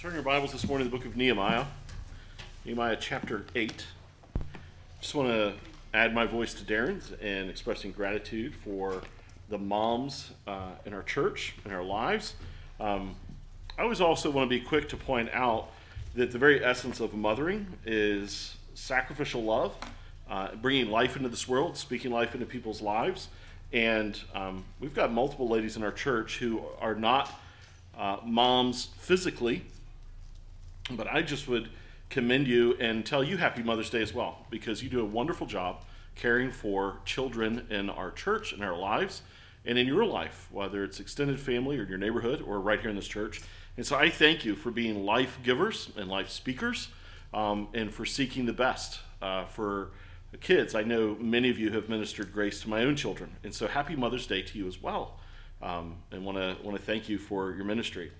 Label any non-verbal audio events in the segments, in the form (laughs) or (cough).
Turn your Bibles this morning to the book of Nehemiah, Nehemiah chapter 8. Just want to add my voice to Darren's and expressing gratitude for the moms uh, in our church and our lives. Um, I always also want to be quick to point out that the very essence of mothering is sacrificial love, uh, bringing life into this world, speaking life into people's lives. And um, we've got multiple ladies in our church who are not uh, moms physically, but I just would commend you and tell you Happy Mother's Day as well, because you do a wonderful job caring for children in our church and our lives and in your life, whether it's extended family or your neighborhood or right here in this church. And so I thank you for being life givers and life speakers um, and for seeking the best uh, for kids. I know many of you have ministered grace to my own children. And so happy Mother's Day to you as well. Um, and want to want to thank you for your ministry.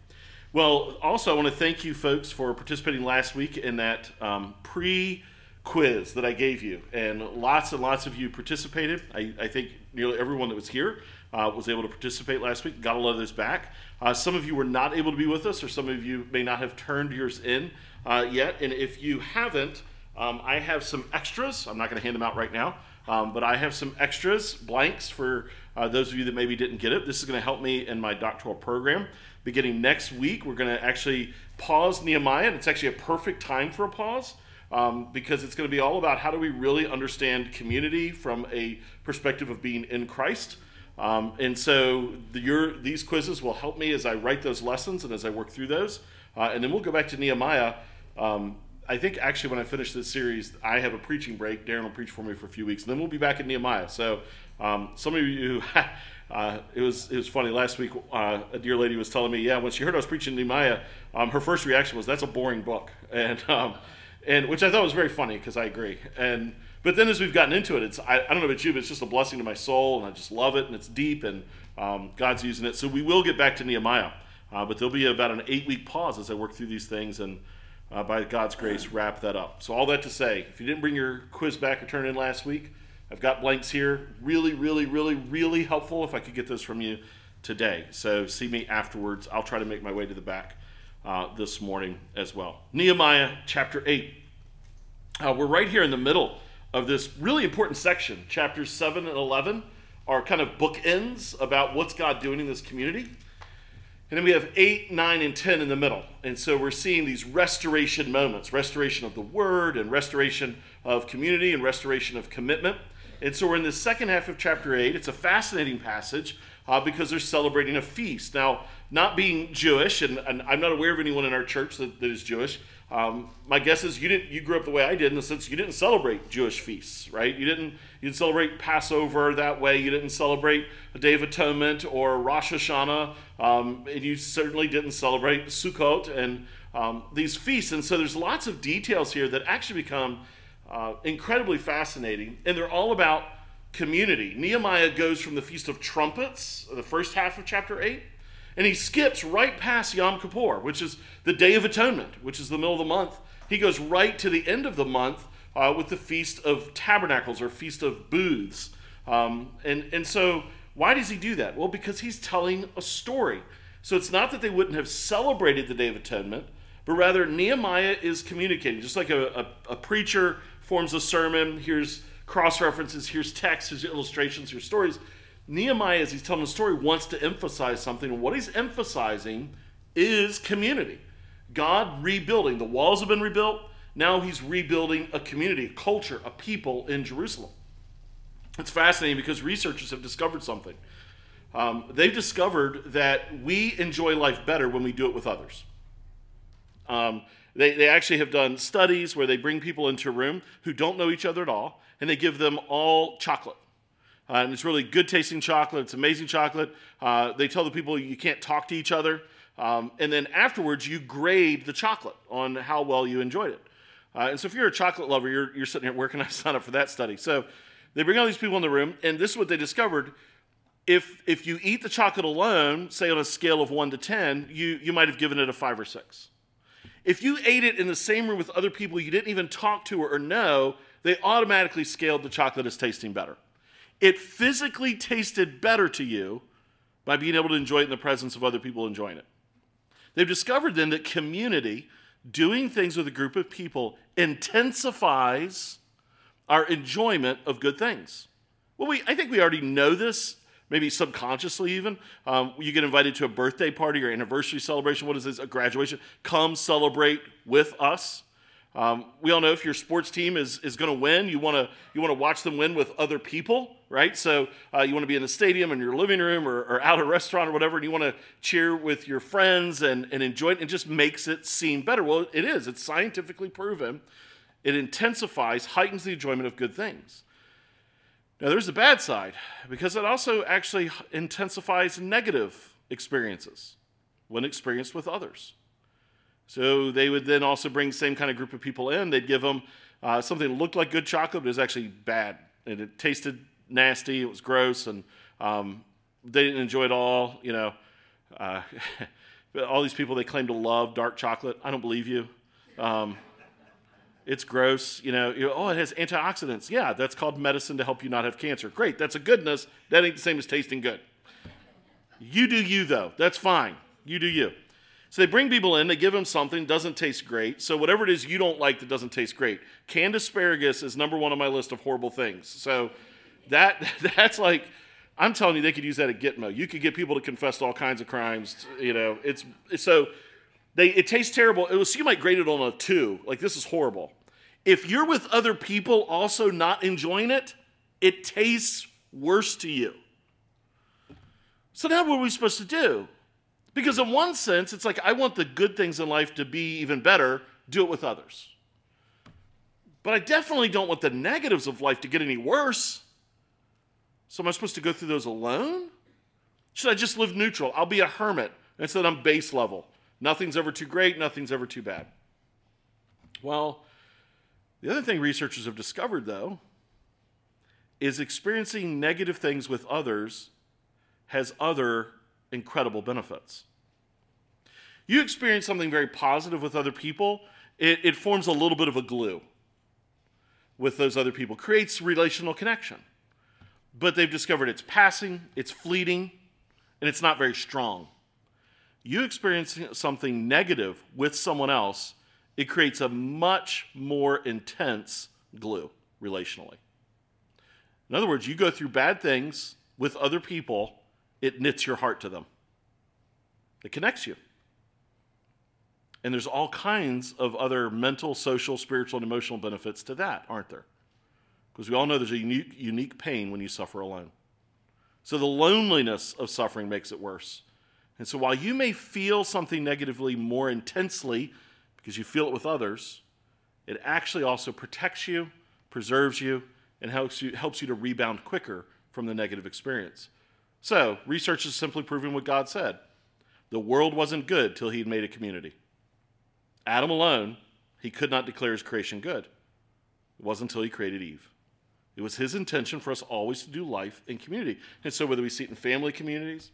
Well, also, I want to thank you folks for participating last week in that um, pre quiz that I gave you. And lots and lots of you participated. I, I think nearly everyone that was here uh, was able to participate last week. Got a lot of those back. Uh, some of you were not able to be with us, or some of you may not have turned yours in uh, yet. And if you haven't, um, I have some extras. I'm not going to hand them out right now. Um, but I have some extras, blanks for uh, those of you that maybe didn't get it. This is going to help me in my doctoral program beginning next week. We're going to actually pause Nehemiah, and it's actually a perfect time for a pause. Um, because it's going to be all about how do we really understand community from a perspective of being in Christ. Um, and so the, your, these quizzes will help me as I write those lessons and as I work through those. Uh, and then we'll go back to Nehemiah. Um, I think actually when I finish this series, I have a preaching break. Darren will preach for me for a few weeks, and then we'll be back at Nehemiah. So um, some of you (laughs) Uh, it was it was funny. Last week, uh, a dear lady was telling me, yeah, when she heard I was preaching Nehemiah, um, her first reaction was, "That's a boring book," (laughs) and um, and which I thought was very funny because I agree. And but then as we've gotten into it, it's I, I, don't know about you, but it's just a blessing to my soul, and I just love it, and it's deep, and um, God's using it. So we will get back to Nehemiah, uh, but there'll be about an eight week pause as I work through these things, and uh, by God's grace, wrap that up. So all that to say, if you didn't bring your quiz back or turn in last week. I've got blanks here. Really, really, really, really helpful if I could get those from you today. So see me afterwards. I'll try to make my way to the back uh, this morning as well. Nehemiah chapter 8. Uh, we're right here in the middle of this really important section. Chapters 7 and 11 are kind of bookends about what's God doing in this community. And then we have 8, 9, and 10 in the middle. And so we're seeing these restoration moments restoration of the word, and restoration of community, and restoration of commitment. And so we're in the second half of chapter 8. It's a fascinating passage uh, because they're celebrating a feast. Now, not being Jewish, and, and I'm not aware of anyone in our church that, that is Jewish. Um, my guess is you didn't. You grew up the way I did in the sense you didn't celebrate Jewish feasts, right? You didn't. You didn't celebrate Passover that way. You didn't celebrate a Day of Atonement or Rosh Hashanah, um, and you certainly didn't celebrate Sukkot and um, these feasts. And so there's lots of details here that actually become uh, incredibly fascinating, and they're all about community. Nehemiah goes from the Feast of Trumpets, the first half of chapter 8, and he skips right past Yom Kippur, which is the Day of Atonement, which is the middle of the month. He goes right to the end of the month uh, with the Feast of Tabernacles or Feast of Booths. Um, and, and so, why does he do that? Well, because he's telling a story. So, it's not that they wouldn't have celebrated the Day of Atonement, but rather Nehemiah is communicating, just like a, a, a preacher forms a sermon. Here's cross references, here's text, here's illustrations, here's stories. Nehemiah, as he's telling the story, wants to emphasize something. And what he's emphasizing is community. God rebuilding. The walls have been rebuilt. Now he's rebuilding a community, a culture, a people in Jerusalem. It's fascinating because researchers have discovered something. Um, they've discovered that we enjoy life better when we do it with others. Um, they, they actually have done studies where they bring people into a room who don't know each other at all, and they give them all chocolate. Uh, and it's really good tasting chocolate. It's amazing chocolate. Uh, they tell the people you can't talk to each other. Um, and then afterwards, you grade the chocolate on how well you enjoyed it. Uh, and so if you're a chocolate lover, you're, you're sitting here where can I (laughs) sign up for that study. So they bring all these people in the room, and this is what they discovered. If, if you eat the chocolate alone, say on a scale of 1 to 10, you, you might have given it a 5 or 6. If you ate it in the same room with other people you didn't even talk to or know, they automatically scaled the chocolate as tasting better. It physically tasted better to you by being able to enjoy it in the presence of other people enjoying it. They've discovered then that community, doing things with a group of people, intensifies our enjoyment of good things. Well, we, I think we already know this, maybe subconsciously even. Um, you get invited to a birthday party or anniversary celebration. What is this? A graduation. Come celebrate with us. Um, we all know if your sports team is, is going to win, you want to you want to watch them win with other people, right? So uh, you want to be in the stadium in your living room or, or out at a restaurant or whatever, and you want to cheer with your friends and, and enjoy it. It just makes it seem better. Well, it is. It's scientifically proven. It intensifies, heightens the enjoyment of good things. Now, there's the bad side because it also actually intensifies negative experiences when experienced with others. So they would then also bring the same kind of group of people in. They'd give them uh, something that looked like good chocolate, but it was actually bad. And it tasted nasty. It was gross. And um, they didn't enjoy it all. You know, uh, (laughs) all these people they claim to love dark chocolate. I don't believe you. Um, it's gross. You know, oh, it has antioxidants. Yeah, that's called medicine to help you not have cancer. Great. That's a goodness. That ain't the same as tasting good. You do you, though. That's fine. You do you. So they bring people in, they give them something, doesn't taste great. So whatever it is you don't like that doesn't taste great. Canned asparagus is number one on my list of horrible things. So that (laughs) that's like I'm telling you, they could use that at Gitmo. You could get people to confess to all kinds of crimes. You know, it's so they it tastes terrible. It was you might grade it on a two. Like this is horrible. If you're with other people also not enjoying it, it tastes worse to you. So now what are we supposed to do? Because, in one sense, it's like I want the good things in life to be even better, do it with others. But I definitely don't want the negatives of life to get any worse. So, am I supposed to go through those alone? Should I just live neutral? I'll be a hermit and instead I'm base level. Nothing's ever too great, nothing's ever too bad. Well, the other thing researchers have discovered, though, is experiencing negative things with others has other incredible benefits. You experience something very positive with other people, it, it forms a little bit of a glue with those other people, creates relational connection. But they've discovered it's passing, it's fleeting, and it's not very strong. You experience something negative with someone else, it creates a much more intense glue relationally. In other words, you go through bad things with other people, it knits your heart to them. It connects you. And there's all kinds of other mental, social, spiritual, and emotional benefits to that, aren't there? Because we all know there's a unique, unique pain when you suffer alone. So the loneliness of suffering makes it worse. And so while you may feel something negatively more intensely because you feel it with others, it actually also protects you, preserves you, and helps you, helps you to rebound quicker from the negative experience. So, research is simply proving what God said. The world wasn't good till he had made a community. Adam alone, he could not declare his creation good. It wasn't until he created Eve. It was his intention for us always to do life in community. And so, whether we see it in family communities,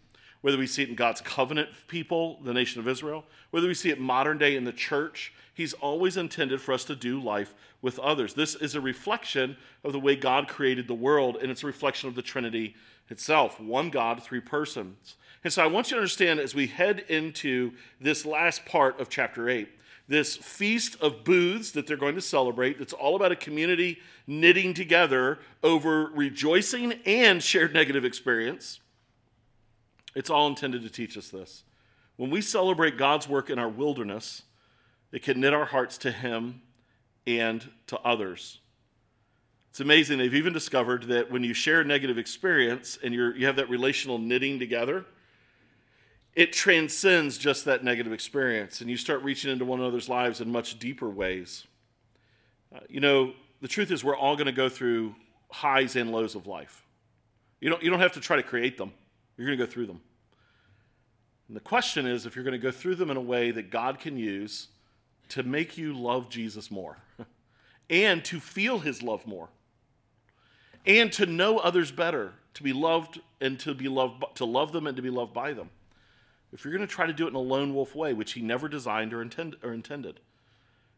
whether we see it in God's covenant people, the nation of Israel, whether we see it modern day in the church, He's always intended for us to do life with others. This is a reflection of the way God created the world, and it's a reflection of the Trinity itself one God, three persons. And so I want you to understand as we head into this last part of chapter 8, this feast of booths that they're going to celebrate, that's all about a community knitting together over rejoicing and shared negative experience. It's all intended to teach us this. When we celebrate God's work in our wilderness, it can knit our hearts to Him and to others. It's amazing. They've even discovered that when you share a negative experience and you you have that relational knitting together, it transcends just that negative experience and you start reaching into one another's lives in much deeper ways. Uh, you know, the truth is, we're all going to go through highs and lows of life. You don't, you don't have to try to create them, you're going to go through them. And the question is if you're going to go through them in a way that God can use to make you love Jesus more (laughs) and to feel his love more and to know others better, to be loved and to be loved to love them and to be loved by them. If you're going to try to do it in a lone wolf way, which he never designed or, intend, or intended.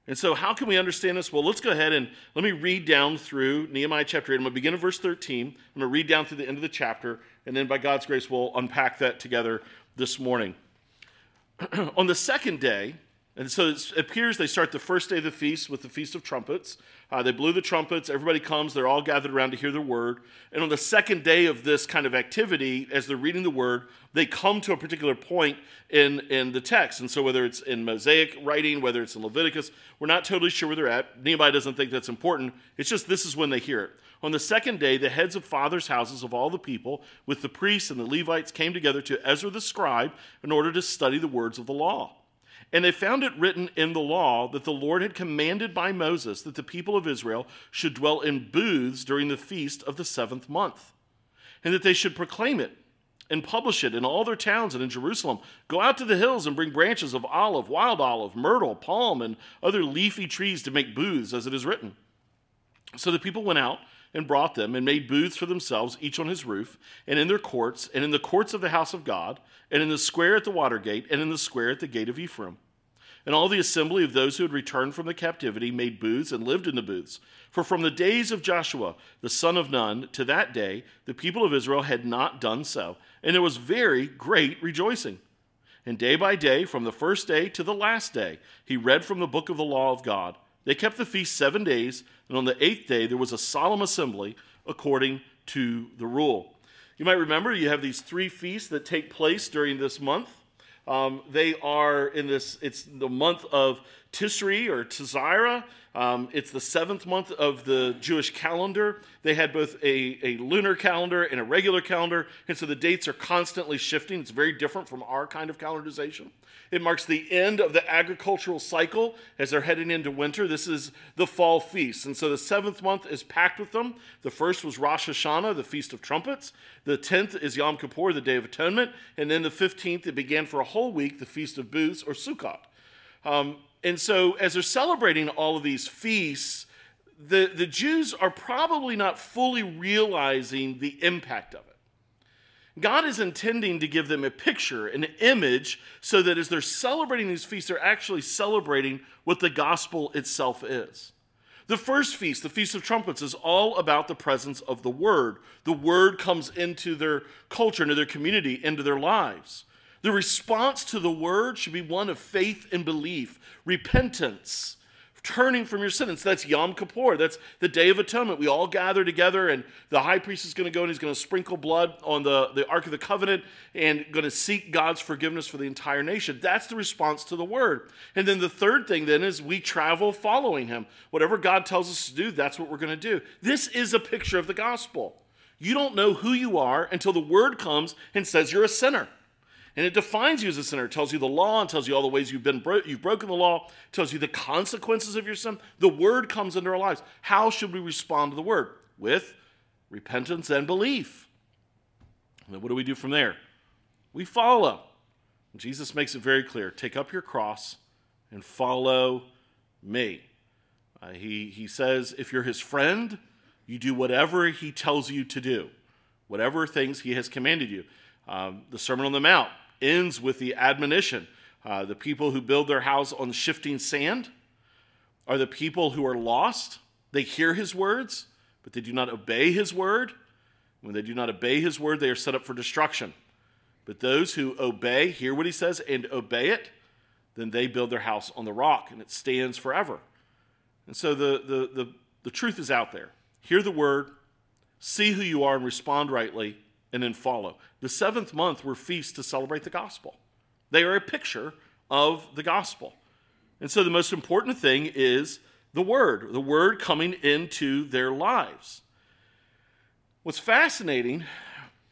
And so, how can we understand this? Well, let's go ahead and let me read down through Nehemiah chapter 8. I'm going to begin in verse 13. I'm going to read down through the end of the chapter, and then by God's grace, we'll unpack that together this morning. (clears throat) on the second day, and so it appears they start the first day of the feast with the Feast of Trumpets. Uh, they blew the trumpets, everybody comes, they're all gathered around to hear the word. And on the second day of this kind of activity, as they're reading the word, they come to a particular point in, in the text. And so, whether it's in Mosaic writing, whether it's in Leviticus, we're not totally sure where they're at. Nehemiah doesn't think that's important. It's just this is when they hear it. On the second day, the heads of fathers' houses of all the people, with the priests and the Levites, came together to Ezra the scribe in order to study the words of the law. And they found it written in the law that the Lord had commanded by Moses that the people of Israel should dwell in booths during the feast of the seventh month, and that they should proclaim it and publish it in all their towns and in Jerusalem. Go out to the hills and bring branches of olive, wild olive, myrtle, palm, and other leafy trees to make booths, as it is written. So the people went out and brought them and made booths for themselves, each on his roof, and in their courts, and in the courts of the house of God, and in the square at the water gate, and in the square at the gate of Ephraim. And all the assembly of those who had returned from the captivity made booths and lived in the booths. For from the days of Joshua, the son of Nun, to that day, the people of Israel had not done so, and there was very great rejoicing. And day by day, from the first day to the last day, he read from the book of the law of God. They kept the feast seven days, and on the eighth day there was a solemn assembly according to the rule. You might remember you have these three feasts that take place during this month. Um, they are in this, it's the month of Tisri or Tizira. Um, it's the seventh month of the Jewish calendar. They had both a, a lunar calendar and a regular calendar, and so the dates are constantly shifting. It's very different from our kind of calendarization. It marks the end of the agricultural cycle as they're heading into winter. This is the fall feast. And so the seventh month is packed with them. The first was Rosh Hashanah, the Feast of Trumpets. The tenth is Yom Kippur, the Day of Atonement. And then the fifteenth, it began for a whole week, the Feast of Booths or Sukkot. Um, and so, as they're celebrating all of these feasts, the, the Jews are probably not fully realizing the impact of it. God is intending to give them a picture, an image, so that as they're celebrating these feasts, they're actually celebrating what the gospel itself is. The first feast, the Feast of Trumpets, is all about the presence of the Word. The Word comes into their culture, into their community, into their lives. The response to the word should be one of faith and belief, repentance, turning from your sins. That's Yom Kippur. That's the Day of Atonement. We all gather together, and the high priest is going to go and he's going to sprinkle blood on the, the Ark of the Covenant and going to seek God's forgiveness for the entire nation. That's the response to the word. And then the third thing then is we travel following him. Whatever God tells us to do, that's what we're going to do. This is a picture of the gospel. You don't know who you are until the word comes and says you're a sinner. And it defines you as a sinner. It tells you the law and tells you all the ways you've been bro- you've broken the law, tells you the consequences of your sin. The word comes into our lives. How should we respond to the word? With repentance and belief. And then what do we do from there? We follow. Jesus makes it very clear take up your cross and follow me. Uh, he, he says, if you're his friend, you do whatever he tells you to do, whatever things he has commanded you. Um, the Sermon on the Mount ends with the admonition uh, the people who build their house on shifting sand are the people who are lost. They hear his words, but they do not obey his word. When they do not obey his word, they are set up for destruction. But those who obey, hear what he says, and obey it, then they build their house on the rock, and it stands forever. And so the, the, the, the truth is out there. Hear the word, see who you are, and respond rightly, and then follow. The seventh month were feasts to celebrate the gospel. They are a picture of the gospel. And so the most important thing is the word, the word coming into their lives. What's fascinating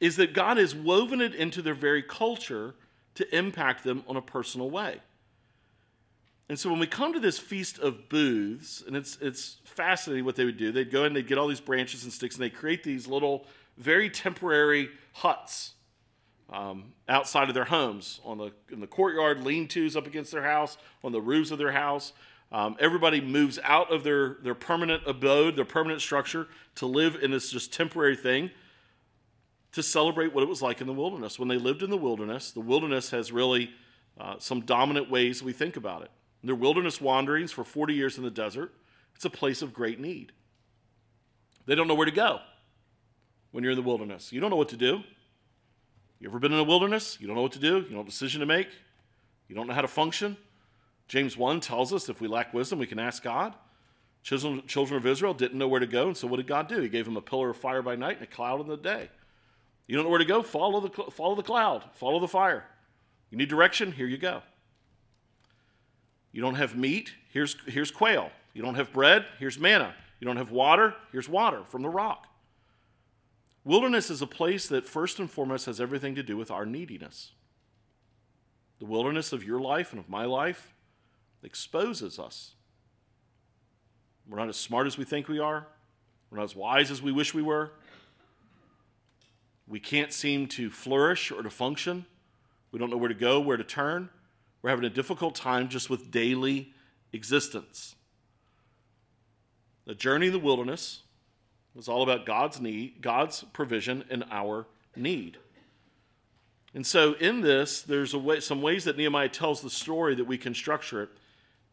is that God has woven it into their very culture to impact them on a personal way. And so when we come to this feast of booths, and it's it's fascinating what they would do. They'd go and they'd get all these branches and sticks and they create these little very temporary huts um, outside of their homes, on the in the courtyard, lean-tos up against their house, on the roofs of their house. Um, everybody moves out of their their permanent abode, their permanent structure, to live in this just temporary thing. To celebrate what it was like in the wilderness. When they lived in the wilderness, the wilderness has really uh, some dominant ways we think about it. Their wilderness wanderings for 40 years in the desert, it's a place of great need. They don't know where to go when you're in the wilderness. You don't know what to do. You ever been in a wilderness? You don't know what to do. You don't know what decision to make. You don't know how to function? James 1 tells us if we lack wisdom, we can ask God. Children, children of Israel didn't know where to go, and so what did God do? He gave them a pillar of fire by night and a cloud in the day. You don't know where to go? Follow the, follow the cloud, follow the fire. You need direction? Here you go. You don't have meat? Here's, here's quail. You don't have bread? Here's manna. You don't have water? Here's water from the rock. Wilderness is a place that, first and foremost, has everything to do with our neediness. The wilderness of your life and of my life exposes us. We're not as smart as we think we are, we're not as wise as we wish we were. We can't seem to flourish or to function. We don't know where to go, where to turn. We're having a difficult time just with daily existence. The journey in the wilderness was all about God's need, God's provision, and our need. And so, in this, there's way, some ways that Nehemiah tells the story that we can structure it.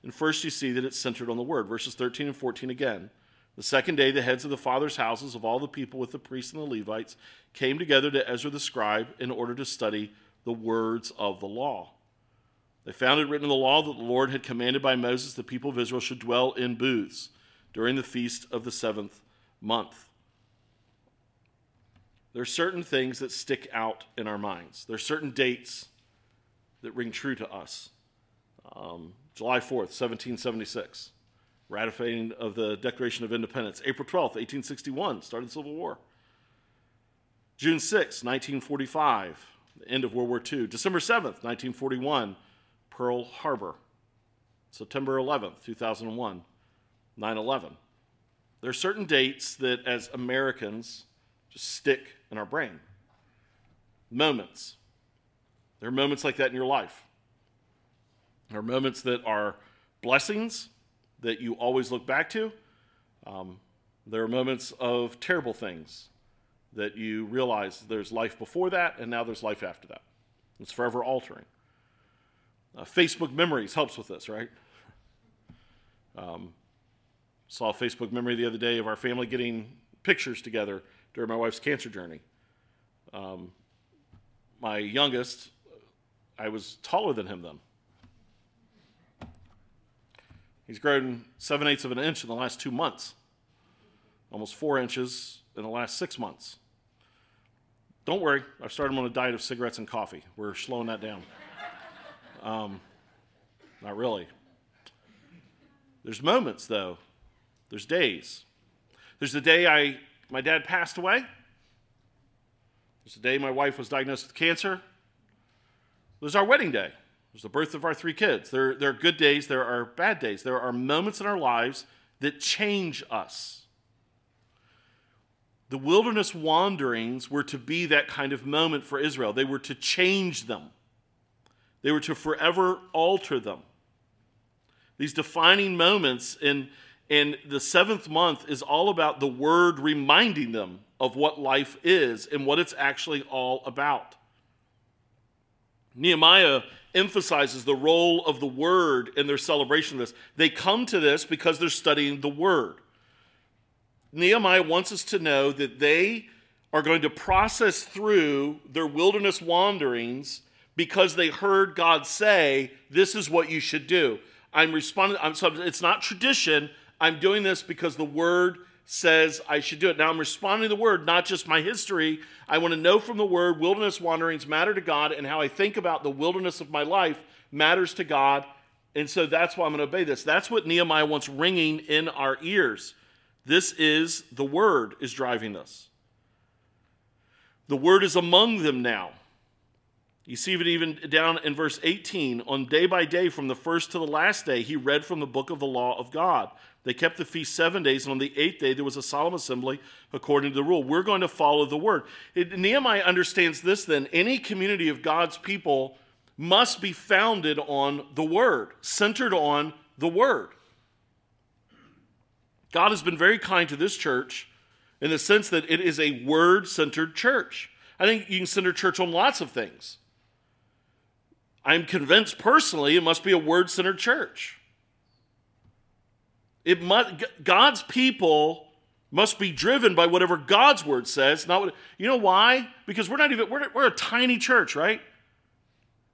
And first, you see that it's centered on the word. Verses 13 and 14 again. The second day, the heads of the fathers' houses of all the people with the priests and the Levites came together to Ezra the scribe in order to study the words of the law. They found it written in the law that the Lord had commanded by Moses the people of Israel should dwell in booths during the feast of the seventh month. There are certain things that stick out in our minds. There are certain dates that ring true to us. Um, July 4th, 1776, ratifying of the Declaration of Independence. April 12th, 1861, start of the Civil War. June 6th, 1945, the end of World War II. December 7th, 1941, Pearl Harbor. September 11th, 2001, 9 11. There are certain dates that, as Americans, just stick in our brain. Moments. There are moments like that in your life. There are moments that are blessings that you always look back to. Um, there are moments of terrible things that you realize there's life before that, and now there's life after that. It's forever altering. Uh, Facebook memories helps with this, right? Um, saw a Facebook memory the other day of our family getting pictures together during my wife's cancer journey. Um, my youngest, I was taller than him then. He's grown seven eighths of an inch in the last two months, almost four inches in the last six months. Don't worry, I've started him on a diet of cigarettes and coffee. We're slowing that down. Um, not really. There's moments, though. There's days. There's the day I my dad passed away. There's the day my wife was diagnosed with cancer. There's our wedding day. There's the birth of our three kids. There, there are good days, there are bad days. There are moments in our lives that change us. The wilderness wanderings were to be that kind of moment for Israel. They were to change them, they were to forever alter them. These defining moments in, in the seventh month is all about the word reminding them of what life is and what it's actually all about. Nehemiah emphasizes the role of the word in their celebration of this. They come to this because they're studying the word. Nehemiah wants us to know that they are going to process through their wilderness wanderings because they heard God say, This is what you should do. I'm responding, I'm, so it's not tradition. I'm doing this because the word says I should do it. Now I'm responding to the word, not just my history. I want to know from the word wilderness wanderings matter to God, and how I think about the wilderness of my life matters to God. And so that's why I'm going to obey this. That's what Nehemiah wants ringing in our ears. This is the word is driving us. The word is among them now. You see it even down in verse 18. On day by day, from the first to the last day, he read from the book of the law of God. They kept the feast seven days, and on the eighth day, there was a solemn assembly according to the rule. We're going to follow the word. It, Nehemiah understands this then. Any community of God's people must be founded on the word, centered on the word. God has been very kind to this church in the sense that it is a word centered church. I think you can center church on lots of things. I'm convinced personally it must be a word centered church. It must, God's people must be driven by whatever God's word says. Not what, you know why? Because we're not even we're, we're a tiny church, right?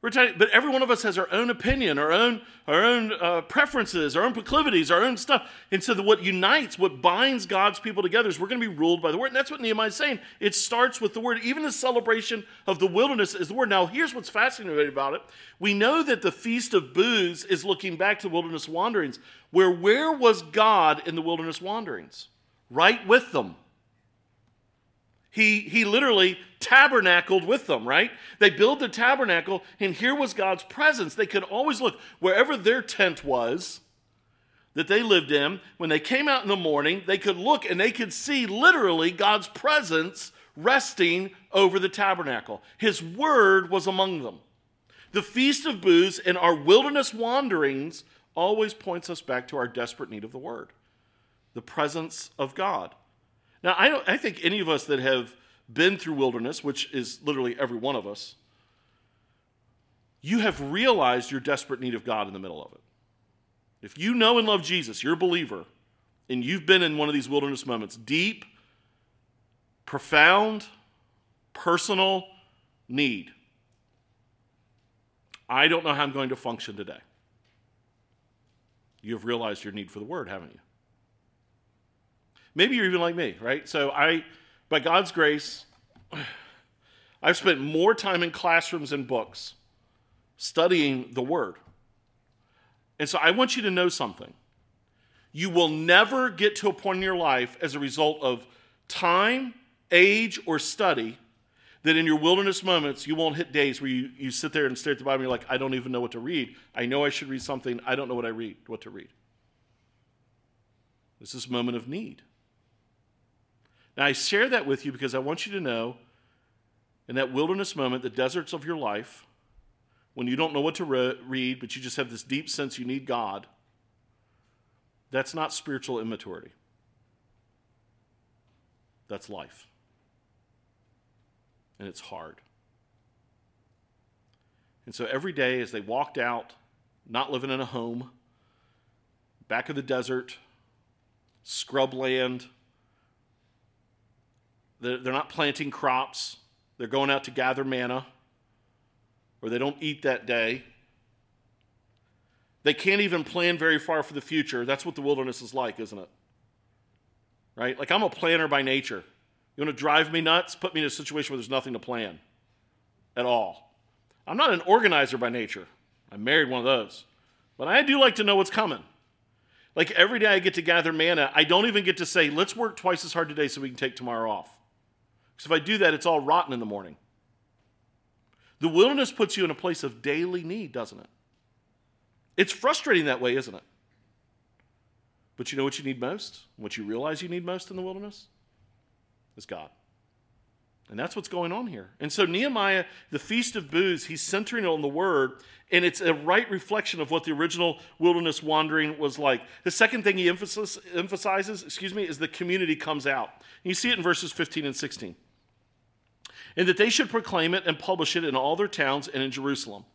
We're but every one of us has our own opinion, our own, our own uh, preferences, our own proclivities, our own stuff. And so, the, what unites, what binds God's people together is we're going to be ruled by the word. And that's what Nehemiah is saying. It starts with the word. Even the celebration of the wilderness is the word. Now, here's what's fascinating about it. We know that the Feast of Booths is looking back to wilderness wanderings, where where was God in the wilderness wanderings? Right with them. He, he literally tabernacled with them, right? They build the tabernacle, and here was God's presence. They could always look wherever their tent was that they lived in. When they came out in the morning, they could look and they could see literally God's presence resting over the tabernacle. His word was among them. The Feast of Booths and our wilderness wanderings always points us back to our desperate need of the word, the presence of God. Now, I, don't, I think any of us that have been through wilderness, which is literally every one of us, you have realized your desperate need of God in the middle of it. If you know and love Jesus, you're a believer, and you've been in one of these wilderness moments, deep, profound, personal need. I don't know how I'm going to function today. You have realized your need for the word, haven't you? Maybe you're even like me, right? So I, by God's grace, I've spent more time in classrooms and books studying the Word. And so I want you to know something. You will never get to a point in your life as a result of time, age, or study that in your wilderness moments you won't hit days where you, you sit there and stare at the Bible and you're like, I don't even know what to read. I know I should read something. I don't know what I read, what to read. This is a moment of need. Now, I share that with you because I want you to know in that wilderness moment, the deserts of your life, when you don't know what to re- read, but you just have this deep sense you need God, that's not spiritual immaturity. That's life. And it's hard. And so every day as they walked out, not living in a home, back of the desert, scrub they're not planting crops, they're going out to gather manna, or they don't eat that day. They can't even plan very far for the future. That's what the wilderness is like, isn't it? Right? Like, I'm a planner by nature. You want to drive me nuts? Put me in a situation where there's nothing to plan at all. I'm not an organizer by nature. I married one of those. But I do like to know what's coming. Like every day I get to gather manna, I don't even get to say, let's work twice as hard today so we can take tomorrow off. Because if I do that, it's all rotten in the morning. The wilderness puts you in a place of daily need, doesn't it? It's frustrating that way, isn't it? But you know what you need most? What you realize you need most in the wilderness? Is God. And that's what's going on here. And so, Nehemiah, the Feast of Booths, he's centering on the word, and it's a right reflection of what the original wilderness wandering was like. The second thing he emphasizes, excuse me, is the community comes out. And you see it in verses 15 and 16 and that they should proclaim it and publish it in all their towns and in Jerusalem.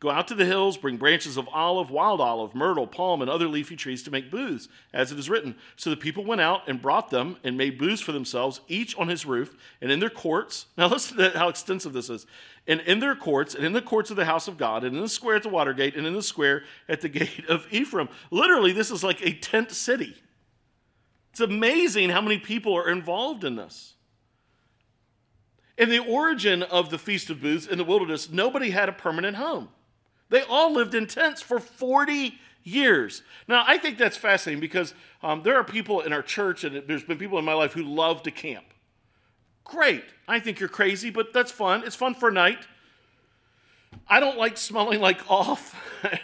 Go out to the hills, bring branches of olive, wild olive, myrtle, palm, and other leafy trees to make booths, as it is written. So the people went out and brought them and made booths for themselves, each on his roof and in their courts. (laughs) Now listen to how extensive this is. And in their courts, and in the courts of the house of God, and in the square at the water gate, and in the square at the (laughs) gate of Ephraim. Literally, this is like a tent city. It's amazing how many people are involved in this. In the origin of the Feast of Booths in the wilderness, nobody had a permanent home. They all lived in tents for 40 years. Now, I think that's fascinating because um, there are people in our church, and there's been people in my life who love to camp. Great. I think you're crazy, but that's fun. It's fun for a night. I don't like smelling like (laughs) off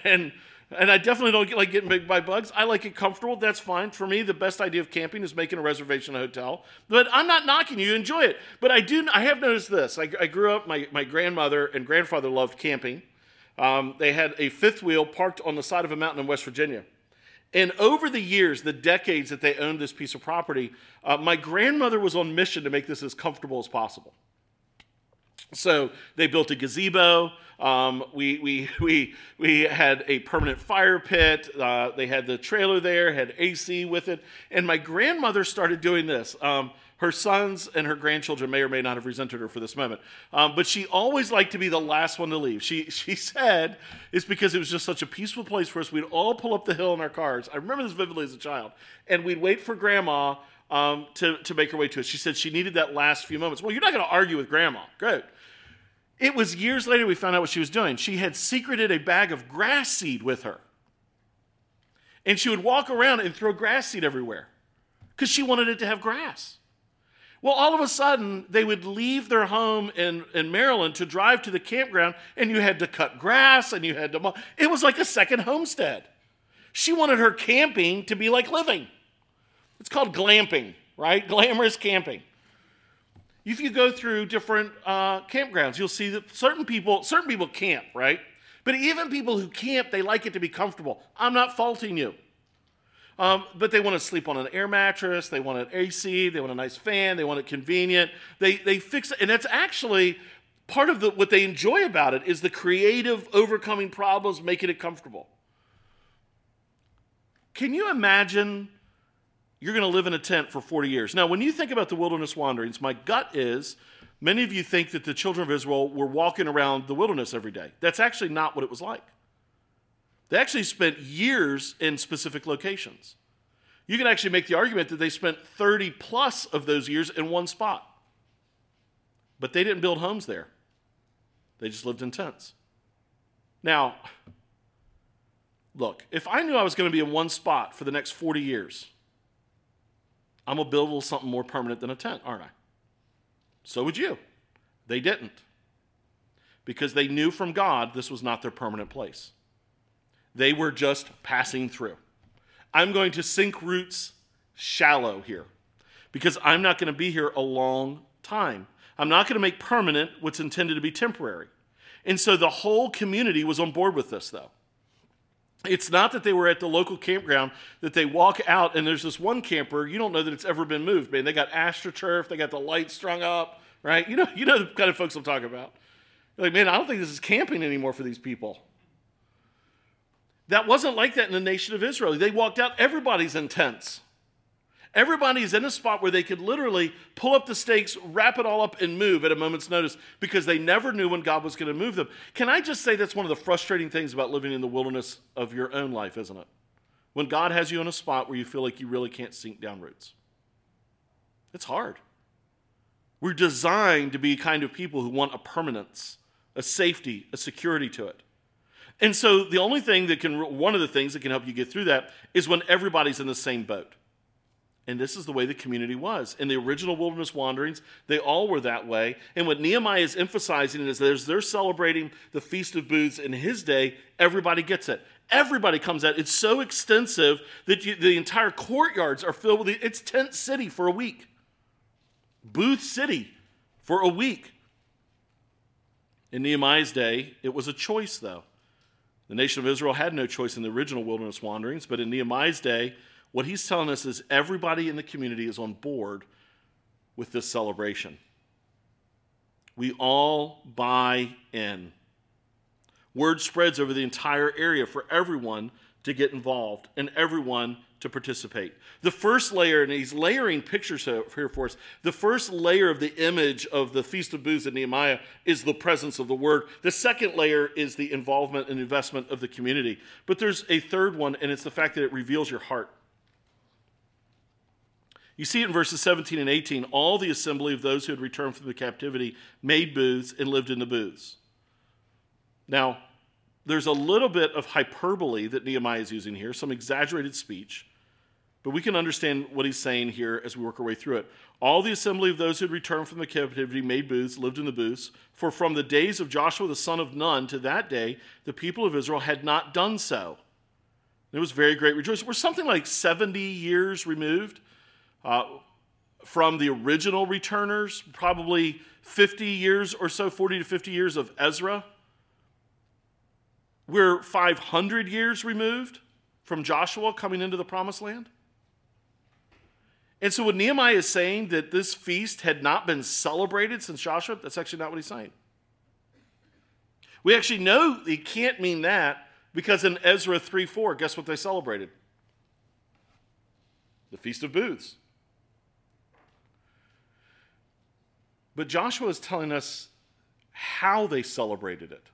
and and I definitely don't like getting bit by bugs. I like it comfortable. That's fine. For me, the best idea of camping is making a reservation at a hotel. But I'm not knocking you. Enjoy it. But I do. I have noticed this. I, I grew up. My my grandmother and grandfather loved camping. Um, they had a fifth wheel parked on the side of a mountain in West Virginia. And over the years, the decades that they owned this piece of property, uh, my grandmother was on mission to make this as comfortable as possible. So they built a gazebo. Um, we, we, (laughs) we, we had a permanent fire pit. Uh, they had the trailer there, had AC with it. And my grandmother started doing this. Um, Her sons and her grandchildren may or may not have resented her for this moment. Um, but she always liked to be the last one to leave. She, (laughs) she said it's because it was just such a peaceful place for us. We'd all pull up the hill in our cars. I remember this vividly as a child. And we'd wait for grandma um, to, to make her way to us. She said she needed that last few moments. Well, you're not going to argue with grandma. Good. It was years later we found out what she was doing. She had secreted a bag of grass seed with her. And she would walk around and throw grass seed everywhere because she wanted it to have grass. Well, all of a sudden, they would leave their home in, in Maryland to drive to the campground, and you had to cut grass and you had to. It was like a second homestead. She wanted her camping to be like living. It's called glamping, right? Glamorous camping. If you go through different uh, campgrounds, you'll see that certain people, certain people camp, right? But even people who camp, they like it to be comfortable. I'm not faulting you. Um, but they want to sleep on an air mattress. They want an AC. They want a nice fan. They want it convenient. They, they fix it. And that's actually part of the, what they enjoy about it is the creative overcoming problems, making it comfortable. Can you imagine you're going to live in a tent for 40 years? Now, when you think about the wilderness wanderings, my gut is many of you think that the children of Israel were walking around the wilderness every day. That's actually not what it was like. They actually spent years in specific locations. You can actually make the argument that they spent 30 plus of those years in one spot. But they didn't build homes there, they just lived in tents. Now, look, if I knew I was going to be in one spot for the next 40 years, I'm going to build a little something more permanent than a tent, aren't I? So would you. They didn't. Because they knew from God this was not their permanent place. They were just passing through. I'm going to sink roots shallow here because I'm not going to be here a long time. I'm not going to make permanent what's intended to be temporary. And so the whole community was on board with this, though. It's not that they were at the local campground that they walk out and there's this one camper, you don't know that it's ever been moved, man. They got astroturf, they got the lights strung up, right? You know, you know the kind of folks I'm talking about. You're like, man, I don't think this is camping anymore for these people. That wasn't like that in the nation of Israel. They walked out, everybody's in tents. Everybody's in a spot where they could literally pull up the stakes, wrap it all up, and move at a moment's notice because they never knew when God was going to move them. Can I just say that's one of the frustrating things about living in the wilderness of your own life, isn't it? When God has you in a spot where you feel like you really can't sink down roots. It's hard. We're designed to be kind of people who want a permanence, a safety, a security to it. And so the only thing that can, one of the things that can help you get through that is when everybody's in the same boat. And this is the way the community was. In the original wilderness wanderings, they all were that way. And what Nehemiah is emphasizing is that as they're celebrating the Feast of Booths in his day, everybody gets it. Everybody comes out. It's so extensive that you, the entire courtyards are filled with it. It's tent city for a week. Booth city for a week. In Nehemiah's day, it was a choice, though. The nation of Israel had no choice in the original wilderness wanderings, but in Nehemiah's day, what he's telling us is everybody in the community is on board with this celebration. We all buy in. Word spreads over the entire area for everyone to get involved and everyone to participate. The first layer, and he's layering pictures here for us, the first layer of the image of the Feast of Booths in Nehemiah is the presence of the Word. The second layer is the involvement and investment of the community. But there's a third one, and it's the fact that it reveals your heart. You see it in verses 17 and 18. All the assembly of those who had returned from the captivity made booths and lived in the booths. Now, there's a little bit of hyperbole that Nehemiah is using here, some exaggerated speech. But we can understand what he's saying here as we work our way through it. All the assembly of those who had returned from the captivity made booths, lived in the booths. For from the days of Joshua the son of Nun to that day, the people of Israel had not done so. There was very great rejoicing. We're something like 70 years removed uh, from the original returners, probably 50 years or so, 40 to 50 years of Ezra. We're 500 years removed from Joshua coming into the promised land. And so, when Nehemiah is saying that this feast had not been celebrated since Joshua, that's actually not what he's saying. We actually know he can't mean that because in Ezra 3 4, guess what they celebrated? The Feast of Booths. But Joshua is telling us how they celebrated it.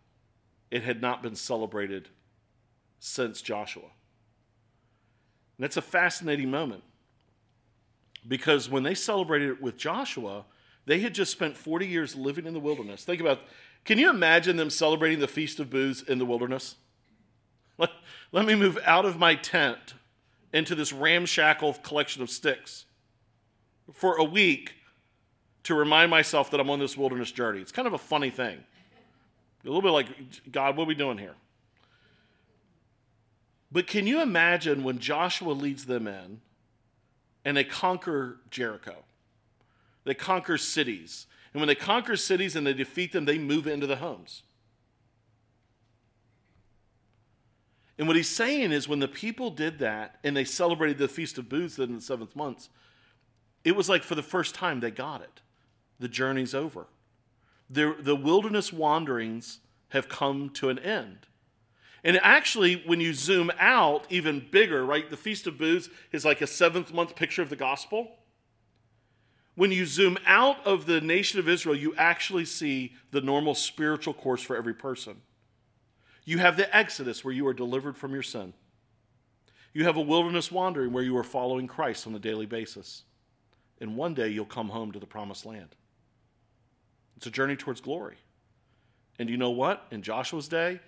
It had not been celebrated since Joshua. And that's a fascinating moment because when they celebrated it with Joshua, they had just spent 40 years living in the wilderness. Think about can you imagine them celebrating the Feast of Booths in the wilderness? Let, let me move out of my tent into this ramshackle collection of sticks for a week to remind myself that I'm on this wilderness journey. It's kind of a funny thing. A little bit like, God, what are we doing here? But can you imagine when Joshua leads them in and they conquer Jericho? They conquer cities. And when they conquer cities and they defeat them, they move into the homes. And what he's saying is when the people did that and they celebrated the Feast of Booths in the seventh month, it was like for the first time they got it. The journey's over. The, the wilderness wanderings have come to an end. And actually, when you zoom out even bigger, right, the Feast of Booths is like a seventh month picture of the gospel. When you zoom out of the nation of Israel, you actually see the normal spiritual course for every person. You have the Exodus where you are delivered from your sin. You have a wilderness wandering where you are following Christ on a daily basis. And one day you'll come home to the promised land. It's a journey towards glory. And you know what? In Joshua's day,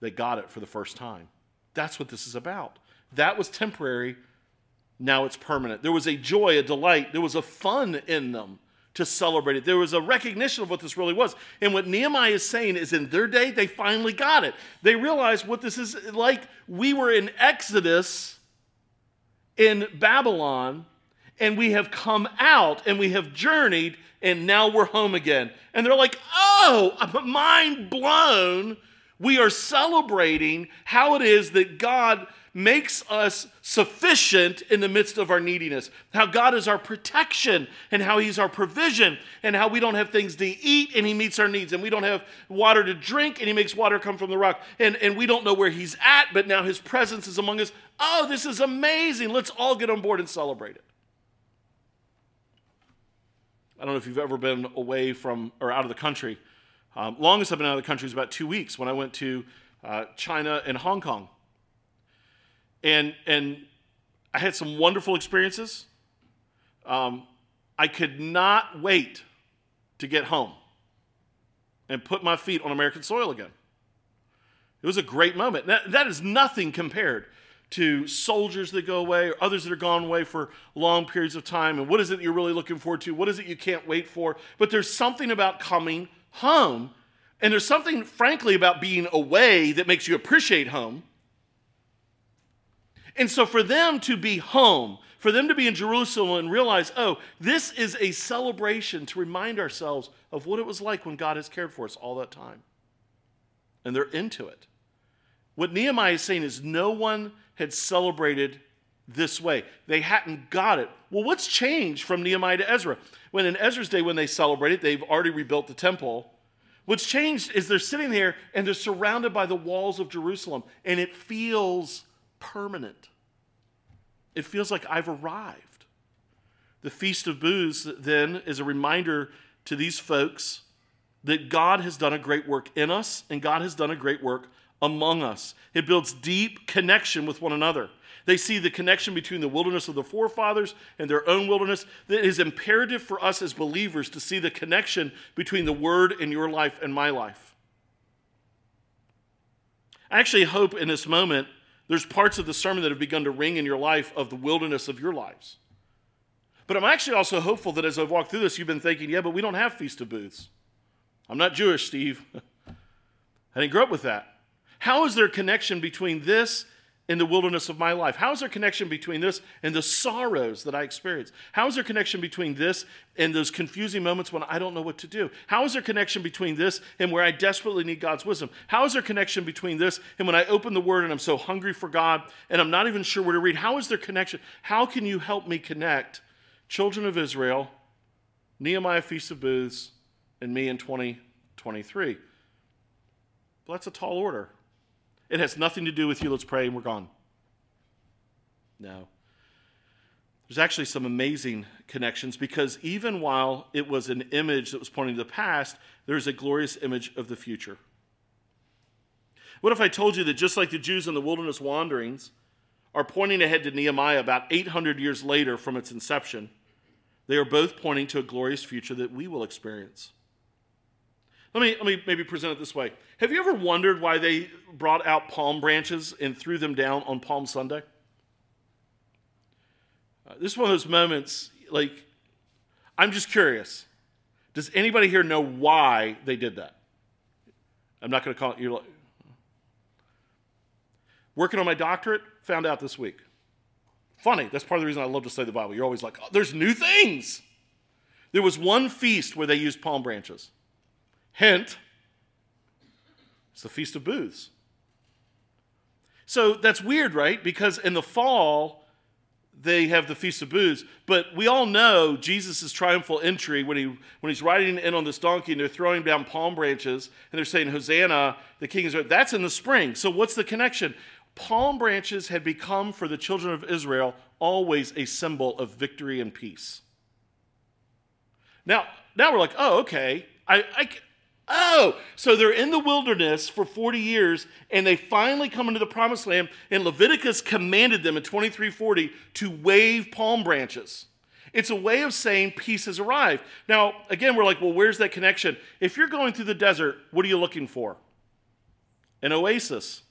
they got it for the first time. That's what this is about. That was temporary, now it's permanent. There was a joy, a delight, there was a fun in them to celebrate it. There was a recognition of what this really was. And what Nehemiah is saying is in their day, they finally got it. They realized what this is like. We were in Exodus in Babylon, and we have come out and we have journeyed, and now we're home again. And they're like, oh, I'm mind blown. We are celebrating how it is that God makes us sufficient in the midst of our neediness. How God is our protection and how He's our provision and how we don't have things to eat and He meets our needs and we don't have water to drink and He makes water come from the rock and, and we don't know where He's at, but now His presence is among us. Oh, this is amazing. Let's all get on board and celebrate it. I don't know if you've ever been away from or out of the country. Um, longest I've been out of the country is about two weeks when I went to uh, China and Hong Kong and and I had some wonderful experiences. Um, I could not wait to get home and put my feet on American soil again. It was a great moment. That, that is nothing compared to soldiers that go away or others that are gone away for long periods of time. And what is it you're really looking forward to? What is it you can't wait for? But there's something about coming home. And there's something, frankly, about being away that makes you appreciate home. And so for them to be home, for them to be in Jerusalem and realize, oh, this is a celebration to remind ourselves of what it was like when God has cared for us all that time. And they're into it. What Nehemiah is saying is no one had celebrated this way. They hadn't got it. Well, what's changed from Nehemiah to Ezra? When in Ezra's day, when they celebrated, they've already rebuilt the temple. What's changed is they're sitting here and they're surrounded by the walls of Jerusalem, and it feels permanent. It feels like I've arrived. The Feast of Booths, then, is a reminder to these folks that God has done a great work in us and God has done a great work among us. It builds deep connection with one another. They see the connection between the wilderness of the forefathers and their own wilderness. It is imperative for us as believers to see the connection between the Word in your life and my life. I actually hope in this moment there's parts of the sermon that have begun to ring in your life of the wilderness of your lives. But I'm actually also hopeful that as I've walked through this, you've been thinking, yeah, but we don't have Feast of Booths. I'm not Jewish, Steve. (laughs) I didn't grow up with that. How is there a connection between this and the wilderness of my life? How is there connection between this and the sorrows that I experience? How is there connection between this and those confusing moments when I don't know what to do? How is there connection between this and where I desperately need God's wisdom? How is there connection between this and when I open the word and I'm so hungry for God and I'm not even sure where to read? How is there connection? How can you help me connect children of Israel, Nehemiah Feast of Booths, and me in 2023? Well, that's a tall order. It has nothing to do with you. Let's pray and we're gone. No. There's actually some amazing connections because even while it was an image that was pointing to the past, there's a glorious image of the future. What if I told you that just like the Jews in the wilderness wanderings are pointing ahead to Nehemiah about 800 years later from its inception, they are both pointing to a glorious future that we will experience. Let me, let me maybe present it this way. Have you ever wondered why they brought out palm branches and threw them down on Palm Sunday? Uh, this is one of those moments, like, I'm just curious. Does anybody here know why they did that? I'm not going to call it. Like, working on my doctorate, found out this week. Funny, that's part of the reason I love to study the Bible. You're always like, oh, there's new things. There was one feast where they used palm branches. Hint, it's the Feast of Booths. So that's weird, right? Because in the fall, they have the Feast of Booths. But we all know Jesus' triumphal entry when, he, when he's riding in on this donkey and they're throwing down palm branches and they're saying, Hosanna, the king is. That's in the spring. So what's the connection? Palm branches had become for the children of Israel always a symbol of victory and peace. Now, now we're like, oh, okay. I, I, Oh, so they're in the wilderness for 40 years and they finally come into the promised land, and Leviticus commanded them in 2340 to wave palm branches. It's a way of saying peace has arrived. Now, again, we're like, well, where's that connection? If you're going through the desert, what are you looking for? An oasis.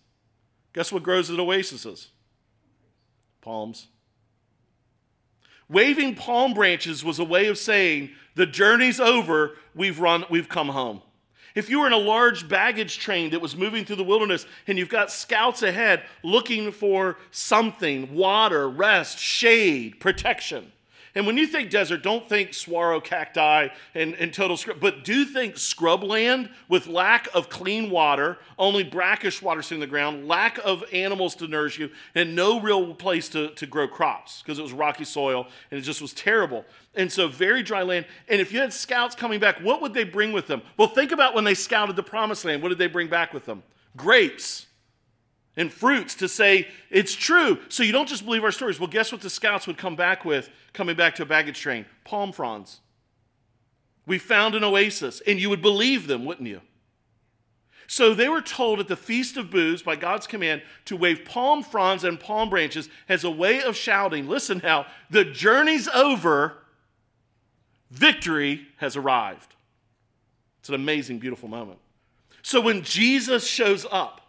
Guess what grows at oases? Palms. Waving palm branches was a way of saying, the journey's over, we've run, we've come home. If you were in a large baggage train that was moving through the wilderness and you've got scouts ahead looking for something water, rest, shade, protection and when you think desert, don't think saguaro cacti and, and total scrub, but do think scrubland with lack of clean water, only brackish water sitting in the ground, lack of animals to nourish you, and no real place to, to grow crops because it was rocky soil and it just was terrible. And so, very dry land. And if you had scouts coming back, what would they bring with them? Well, think about when they scouted the promised land. What did they bring back with them? Grapes and fruits to say it's true. So you don't just believe our stories. Well, guess what the scouts would come back with coming back to a baggage train? Palm fronds. We found an oasis, and you would believe them, wouldn't you? So they were told at the Feast of Booths by God's command to wave palm fronds and palm branches as a way of shouting, listen now, the journey's over, victory has arrived. It's an amazing, beautiful moment. So when Jesus shows up,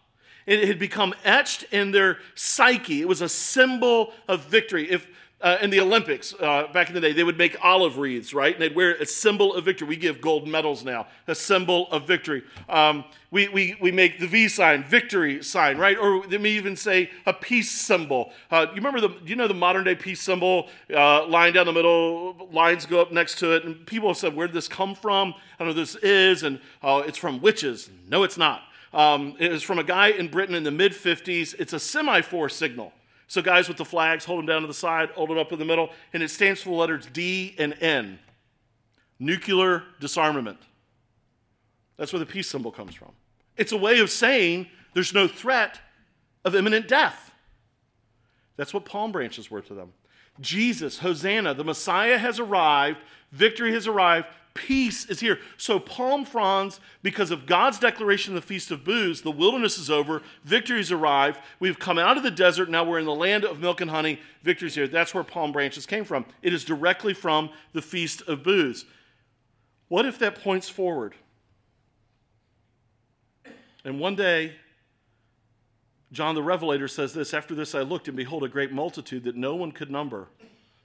it had become etched in their psyche. It was a symbol of victory. If uh, in the Olympics uh, back in the day, they would make olive wreaths, right? And they'd wear a symbol of victory. We give gold medals now, a symbol of victory. Um, we, we, we make the V sign, victory sign, right? Or they may even say a peace symbol. Uh, you remember the, you know the modern day peace symbol? Uh, line down the middle, lines go up next to it. And people have said, where did this come from? I don't know this is. And uh, it's from witches. No, it's not. Um, it was from a guy in Britain in the mid 50s. It's a semaphore signal. So, guys with the flags, hold them down to the side, hold it up in the middle, and it stands for the letters D and N nuclear disarmament. That's where the peace symbol comes from. It's a way of saying there's no threat of imminent death. That's what palm branches were to them. Jesus, Hosanna, the Messiah has arrived, victory has arrived, Peace is here. So, palm fronds, because of God's declaration of the Feast of Booths, the wilderness is over, victory's arrived. We've come out of the desert, now we're in the land of milk and honey, victory's here. That's where palm branches came from. It is directly from the Feast of Booths. What if that points forward? And one day, John the Revelator says this After this I looked, and behold, a great multitude that no one could number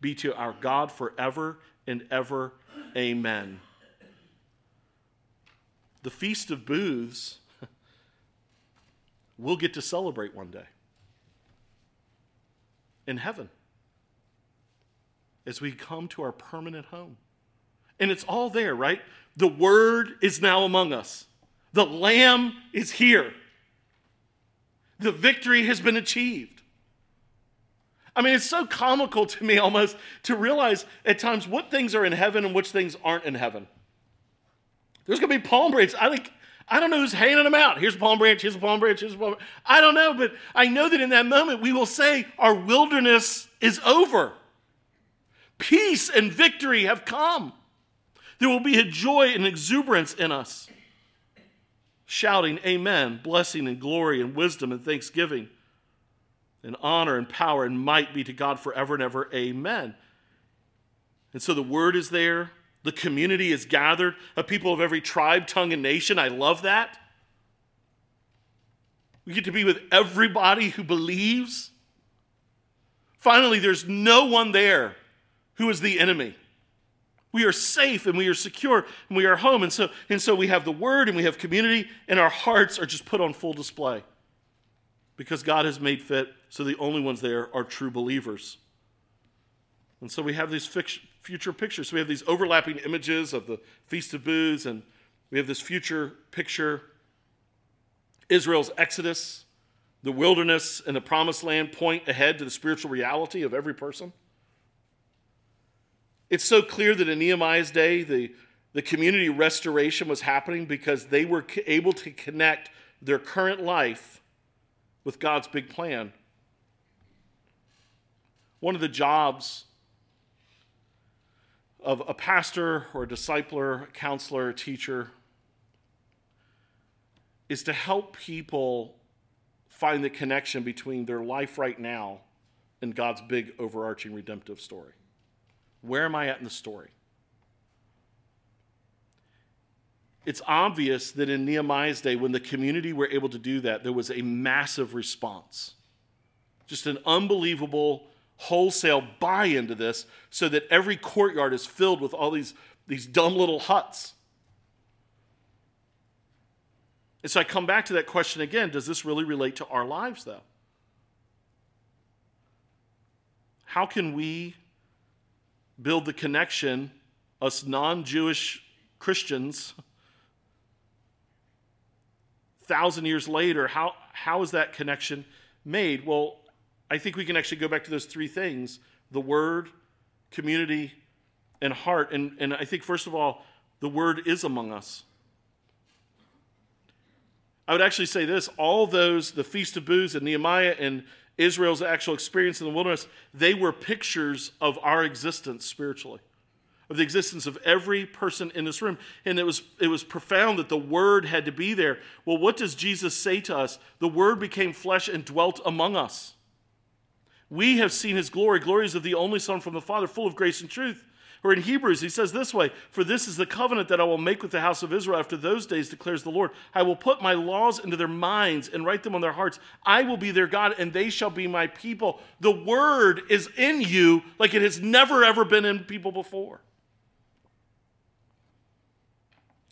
be to our God forever and ever. Amen. The Feast of Booths (laughs) we'll get to celebrate one day in heaven. as we come to our permanent home. And it's all there, right? The Word is now among us, the Lamb is here, the victory has been achieved. I mean, it's so comical to me almost to realize at times what things are in heaven and which things aren't in heaven. There's going to be palm branches. I think I don't know who's handing them out. Here's a palm branch, here's a palm branch, here's a palm branch. I don't know, but I know that in that moment we will say our wilderness is over. Peace and victory have come. There will be a joy and exuberance in us, shouting, Amen, blessing and glory and wisdom and thanksgiving and honor and power and might be to God forever and ever. Amen. And so the word is there. The community is gathered of people of every tribe, tongue, and nation. I love that. We get to be with everybody who believes. Finally, there's no one there who is the enemy. We are safe and we are secure and we are home. And so, and so we have the word and we have community, and our hearts are just put on full display because God has made fit so the only ones there are true believers. And so we have these future pictures. So we have these overlapping images of the Feast of Booths, and we have this future picture Israel's exodus, the wilderness, and the promised land point ahead to the spiritual reality of every person. It's so clear that in Nehemiah's day, the, the community restoration was happening because they were able to connect their current life with God's big plan. One of the jobs of a pastor or a discipler, a counselor, a teacher is to help people find the connection between their life right now and God's big overarching redemptive story. Where am I at in the story? It's obvious that in Nehemiah's day, when the community were able to do that, there was a massive response. Just an unbelievable wholesale buy into this so that every courtyard is filled with all these, these dumb little huts. And so I come back to that question again does this really relate to our lives, though? How can we build the connection, us non Jewish Christians, thousand years later, how, how is that connection made? Well, I think we can actually go back to those three things the word, community, and heart. And, and I think, first of all, the word is among us. I would actually say this all those, the Feast of Booths and Nehemiah and Israel's actual experience in the wilderness, they were pictures of our existence spiritually, of the existence of every person in this room. And it was, it was profound that the Word had to be there. Well, what does Jesus say to us? The Word became flesh and dwelt among us. We have seen his glory, glories of the only Son from the Father, full of grace and truth. Or in Hebrews, he says this way For this is the covenant that I will make with the house of Israel after those days, declares the Lord. I will put my laws into their minds and write them on their hearts. I will be their God, and they shall be my people. The word is in you like it has never, ever been in people before.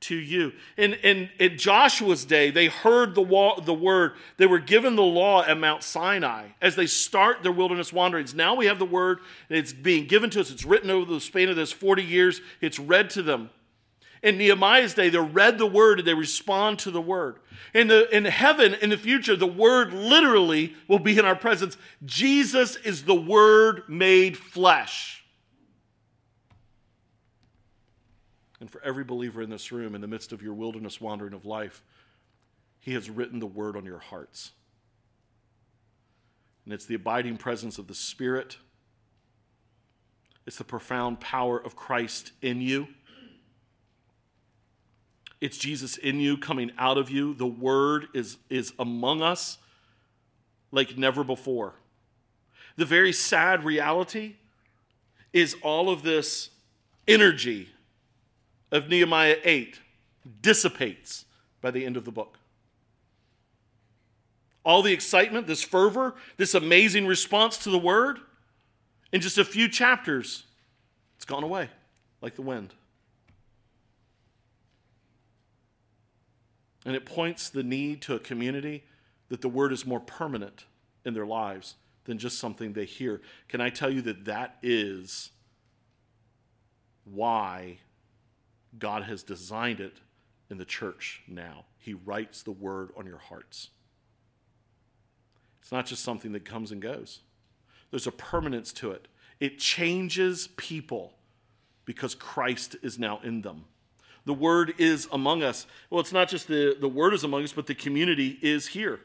to you. In, in, in Joshua's day, they heard the, wa- the word. They were given the law at Mount Sinai as they start their wilderness wanderings. Now we have the word, and it's being given to us. It's written over the span of those 40 years. It's read to them. In Nehemiah's day, they read the word and they respond to the word. In, the, in heaven, in the future, the word literally will be in our presence. Jesus is the word made flesh. And for every believer in this room, in the midst of your wilderness wandering of life, He has written the word on your hearts. And it's the abiding presence of the Spirit, it's the profound power of Christ in you. It's Jesus in you, coming out of you. The word is, is among us like never before. The very sad reality is all of this energy of Nehemiah 8 dissipates by the end of the book. all the excitement, this fervor, this amazing response to the word, in just a few chapters, it's gone away like the wind. And it points the need to a community that the word is more permanent in their lives than just something they hear. Can I tell you that that is why God has designed it in the church now? He writes the word on your hearts. It's not just something that comes and goes, there's a permanence to it. It changes people because Christ is now in them. The word is among us. Well, it's not just the, the word is among us, but the community is here.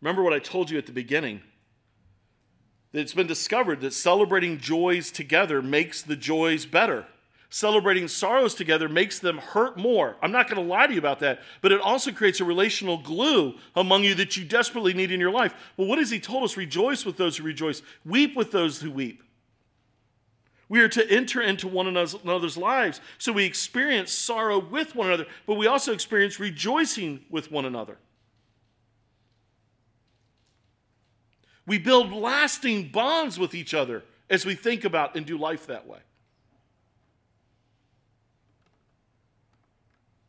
Remember what I told you at the beginning it's been discovered that celebrating joys together makes the joys better. Celebrating sorrows together makes them hurt more. I'm not going to lie to you about that, but it also creates a relational glue among you that you desperately need in your life. Well, what has he told us? Rejoice with those who rejoice, weep with those who weep. We are to enter into one another's lives so we experience sorrow with one another, but we also experience rejoicing with one another. We build lasting bonds with each other as we think about and do life that way.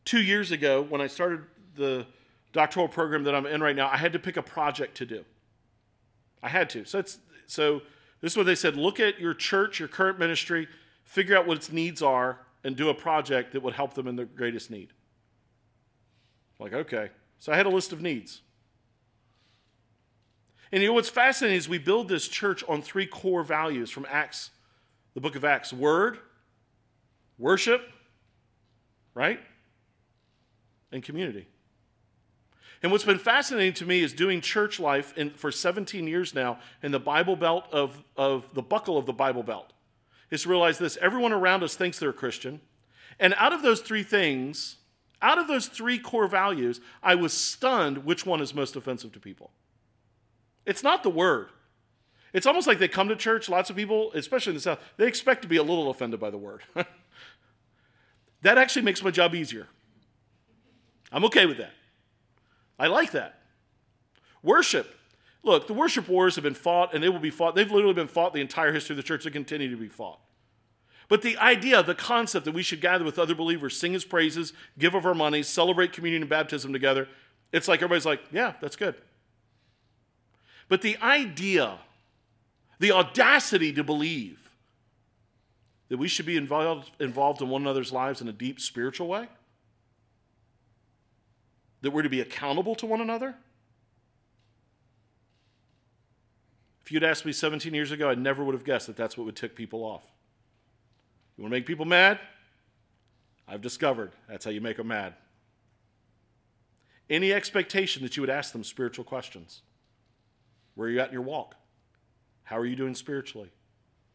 Two years ago, when I started the doctoral program that I'm in right now, I had to pick a project to do. I had to. So, so this is what they said look at your church, your current ministry, figure out what its needs are, and do a project that would help them in their greatest need. Like, okay. So I had a list of needs. And you know what's fascinating is we build this church on three core values from Acts, the book of Acts word, worship, right? And community. And what's been fascinating to me is doing church life in, for 17 years now in the Bible Belt of, of the buckle of the Bible Belt is to realize this everyone around us thinks they're a Christian. And out of those three things, out of those three core values, I was stunned which one is most offensive to people. It's not the word. It's almost like they come to church, lots of people, especially in the South, they expect to be a little offended by the word. (laughs) that actually makes my job easier. I'm okay with that. I like that. Worship. Look, the worship wars have been fought and they will be fought. They've literally been fought the entire history of the church. They continue to be fought. But the idea, the concept that we should gather with other believers, sing his praises, give of our money, celebrate communion and baptism together, it's like everybody's like, yeah, that's good. But the idea, the audacity to believe that we should be involved, involved in one another's lives in a deep spiritual way, that we're to be accountable to one another. If you'd asked me 17 years ago, I never would have guessed that that's what would tick people off. You want to make people mad? I've discovered that's how you make them mad. Any expectation that you would ask them spiritual questions. Where are you at in your walk? How are you doing spiritually?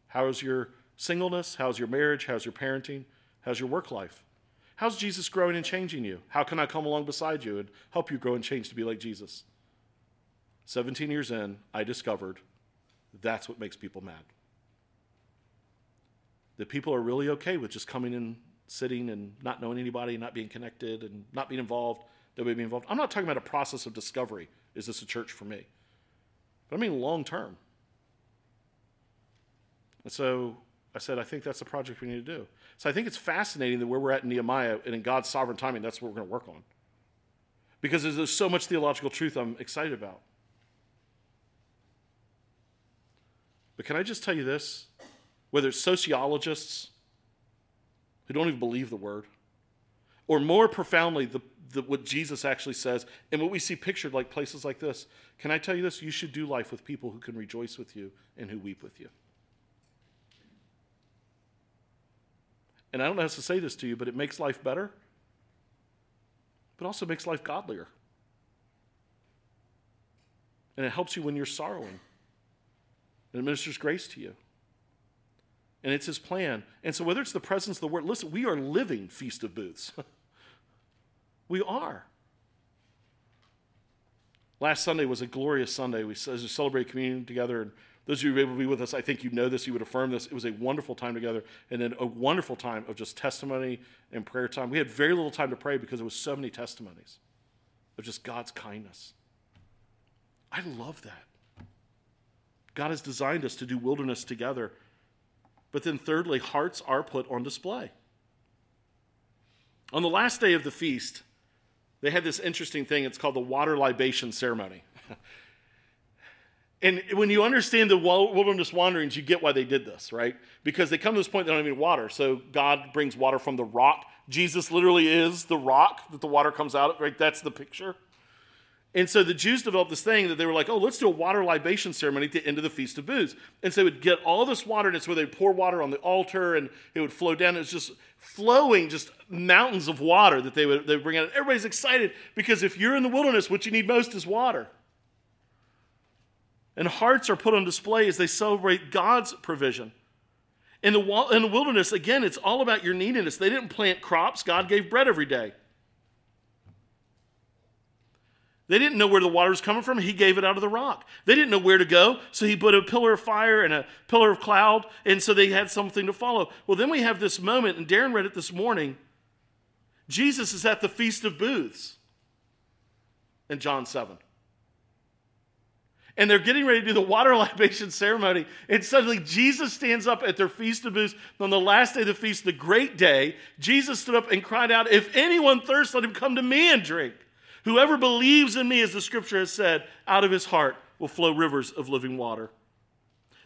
How's your singleness? How's your marriage? How's your parenting? How's your work life? How's Jesus growing and changing you? How can I come along beside you and help you grow and change to be like Jesus? 17 years in, I discovered that's what makes people mad. That people are really okay with just coming and sitting and not knowing anybody, not being connected, and not being involved, nobody being involved. I'm not talking about a process of discovery. Is this a church for me? But I mean long term. And so I said, I think that's the project we need to do. So I think it's fascinating that where we're at in Nehemiah and in God's sovereign timing, that's what we're going to work on. Because there's so much theological truth I'm excited about. But can I just tell you this? Whether it's sociologists who don't even believe the word, or more profoundly, the, the, what Jesus actually says, and what we see pictured like places like this, can I tell you this? You should do life with people who can rejoice with you and who weep with you. And I don't how to say this to you, but it makes life better, but also makes life godlier. And it helps you when you're sorrowing. And it ministers grace to you. And it's his plan. And so, whether it's the presence of the word, listen, we are living Feast of Booths. (laughs) we are. Last Sunday was a glorious Sunday. We celebrated communion together, and those of you who were able to be with us, I think you know this, you would affirm this. It was a wonderful time together, and then a wonderful time of just testimony and prayer time. We had very little time to pray because there was so many testimonies. of just God's kindness. I love that. God has designed us to do wilderness together. But then, thirdly, hearts are put on display. On the last day of the feast, they had this interesting thing. It's called the water libation ceremony. (laughs) and when you understand the wilderness wanderings, you get why they did this, right? Because they come to this point they don't have any water. So God brings water from the rock. Jesus literally is the rock that the water comes out of, right? That's the picture. And so the Jews developed this thing that they were like, oh, let's do a water libation ceremony at the end of the Feast of Booths. And so they would get all this water, and it's where they'd pour water on the altar, and it would flow down. It was just flowing, just mountains of water that they would, they would bring out. Everybody's excited because if you're in the wilderness, what you need most is water. And hearts are put on display as they celebrate God's provision. In the, in the wilderness, again, it's all about your neediness. They didn't plant crops, God gave bread every day. They didn't know where the water was coming from. He gave it out of the rock. They didn't know where to go, so he put a pillar of fire and a pillar of cloud, and so they had something to follow. Well, then we have this moment, and Darren read it this morning. Jesus is at the Feast of Booths in John 7. And they're getting ready to do the water (laughs) libation ceremony. And suddenly Jesus stands up at their Feast of Booths. On the last day of the feast, the great day, Jesus stood up and cried out, If anyone thirsts, let him come to me and drink. Whoever believes in me, as the scripture has said, out of his heart will flow rivers of living water.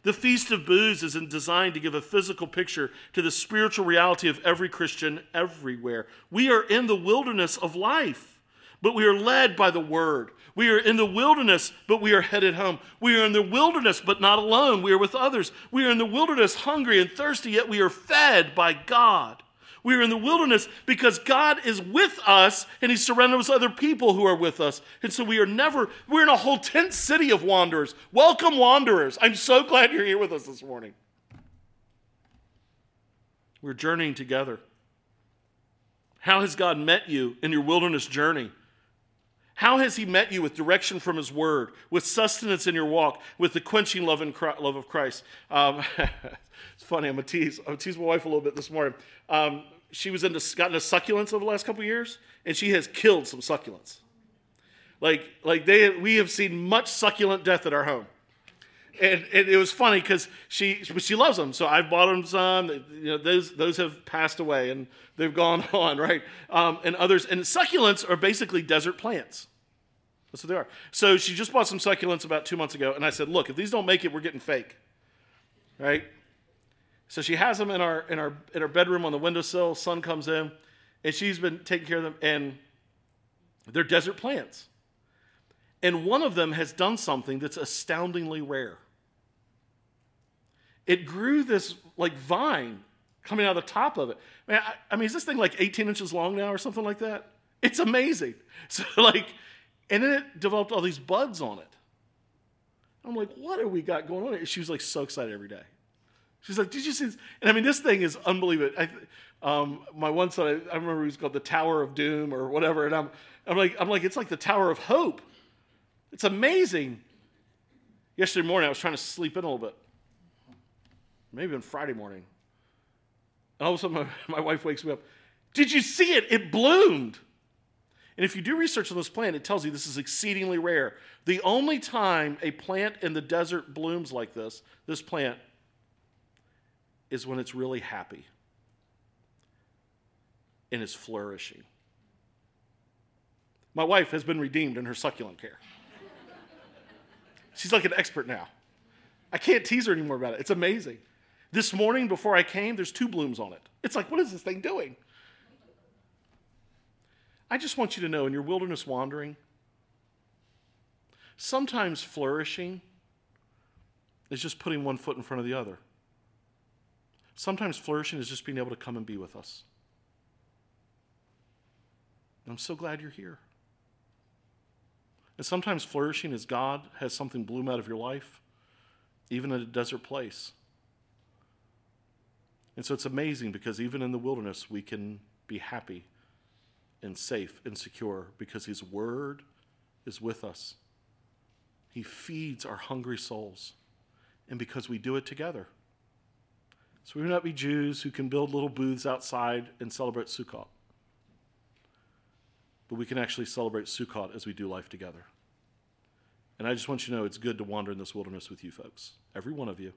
The Feast of Booths is designed to give a physical picture to the spiritual reality of every Christian everywhere. We are in the wilderness of life, but we are led by the Word. We are in the wilderness, but we are headed home. We are in the wilderness, but not alone. We are with others. We are in the wilderness, hungry and thirsty, yet we are fed by God. We are in the wilderness because God is with us and He's surrounded with other people who are with us. And so we are never, we're in a whole tent city of wanderers. Welcome, wanderers. I'm so glad you're here with us this morning. We're journeying together. How has God met you in your wilderness journey? How has He met you with direction from His Word, with sustenance in your walk, with the quenching love, and love of Christ? Um, (laughs) it's funny. I'm gonna tease. I'm tease my wife a little bit this morning. Um, she was into gotten a succulents over the last couple years, and she has killed some succulents. Like like they we have seen much succulent death at our home. And, and it was funny because she she loves them, so I've bought them some. You know, those those have passed away and they've gone (laughs) on, right? Um, and others and succulents are basically desert plants. That's what they are. So she just bought some succulents about two months ago, and I said, "Look, if these don't make it, we're getting fake." Right? So she has them in our in our in our bedroom on the windowsill. Sun comes in, and she's been taking care of them. And they're desert plants. And one of them has done something that's astoundingly rare. It grew this like vine coming out of the top of it. Man, I, I mean, is this thing like 18 inches long now or something like that? It's amazing. (laughs) So like, and then it developed all these buds on it. I'm like, what have we got going on? She was like so excited every day. She's like, did you see this? And I mean, this thing is unbelievable. I, um, my one son, I, I remember he was called the Tower of Doom or whatever. And I'm, I'm like, I'm like, it's like the Tower of Hope. It's amazing. Yesterday morning, I was trying to sleep in a little bit. Maybe on Friday morning. And all of a sudden, (laughs) my, my wife wakes me up. Did you see it? It bloomed. And if you do research on this plant, it tells you this is exceedingly rare. The only time a plant in the desert blooms like this, this plant, is when it's really happy and is flourishing. My wife has been redeemed in her succulent care. She's like an expert now. I can't tease her anymore about it. It's amazing. This morning, before I came, there's two blooms on it. It's like, what is this thing doing? I just want you to know in your wilderness wandering, sometimes flourishing is just putting one foot in front of the other. Sometimes flourishing is just being able to come and be with us. And I'm so glad you're here. And sometimes flourishing is God has something bloom out of your life, even in a desert place. And so it's amazing because even in the wilderness, we can be happy and safe and secure because His Word is with us. He feeds our hungry souls, and because we do it together. So we may not be Jews who can build little booths outside and celebrate Sukkot. but we can actually celebrate Sukkot as we do life together. And I just want you to know it's good to wander in this wilderness with you folks. Every one of you.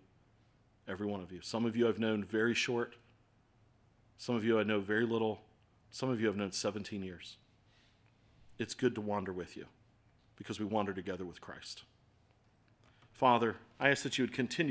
Every one of you. Some of you I've known very short. Some of you I know very little. Some of you I've known 17 years. It's good to wander with you because we wander together with Christ. Father, I ask that you would continue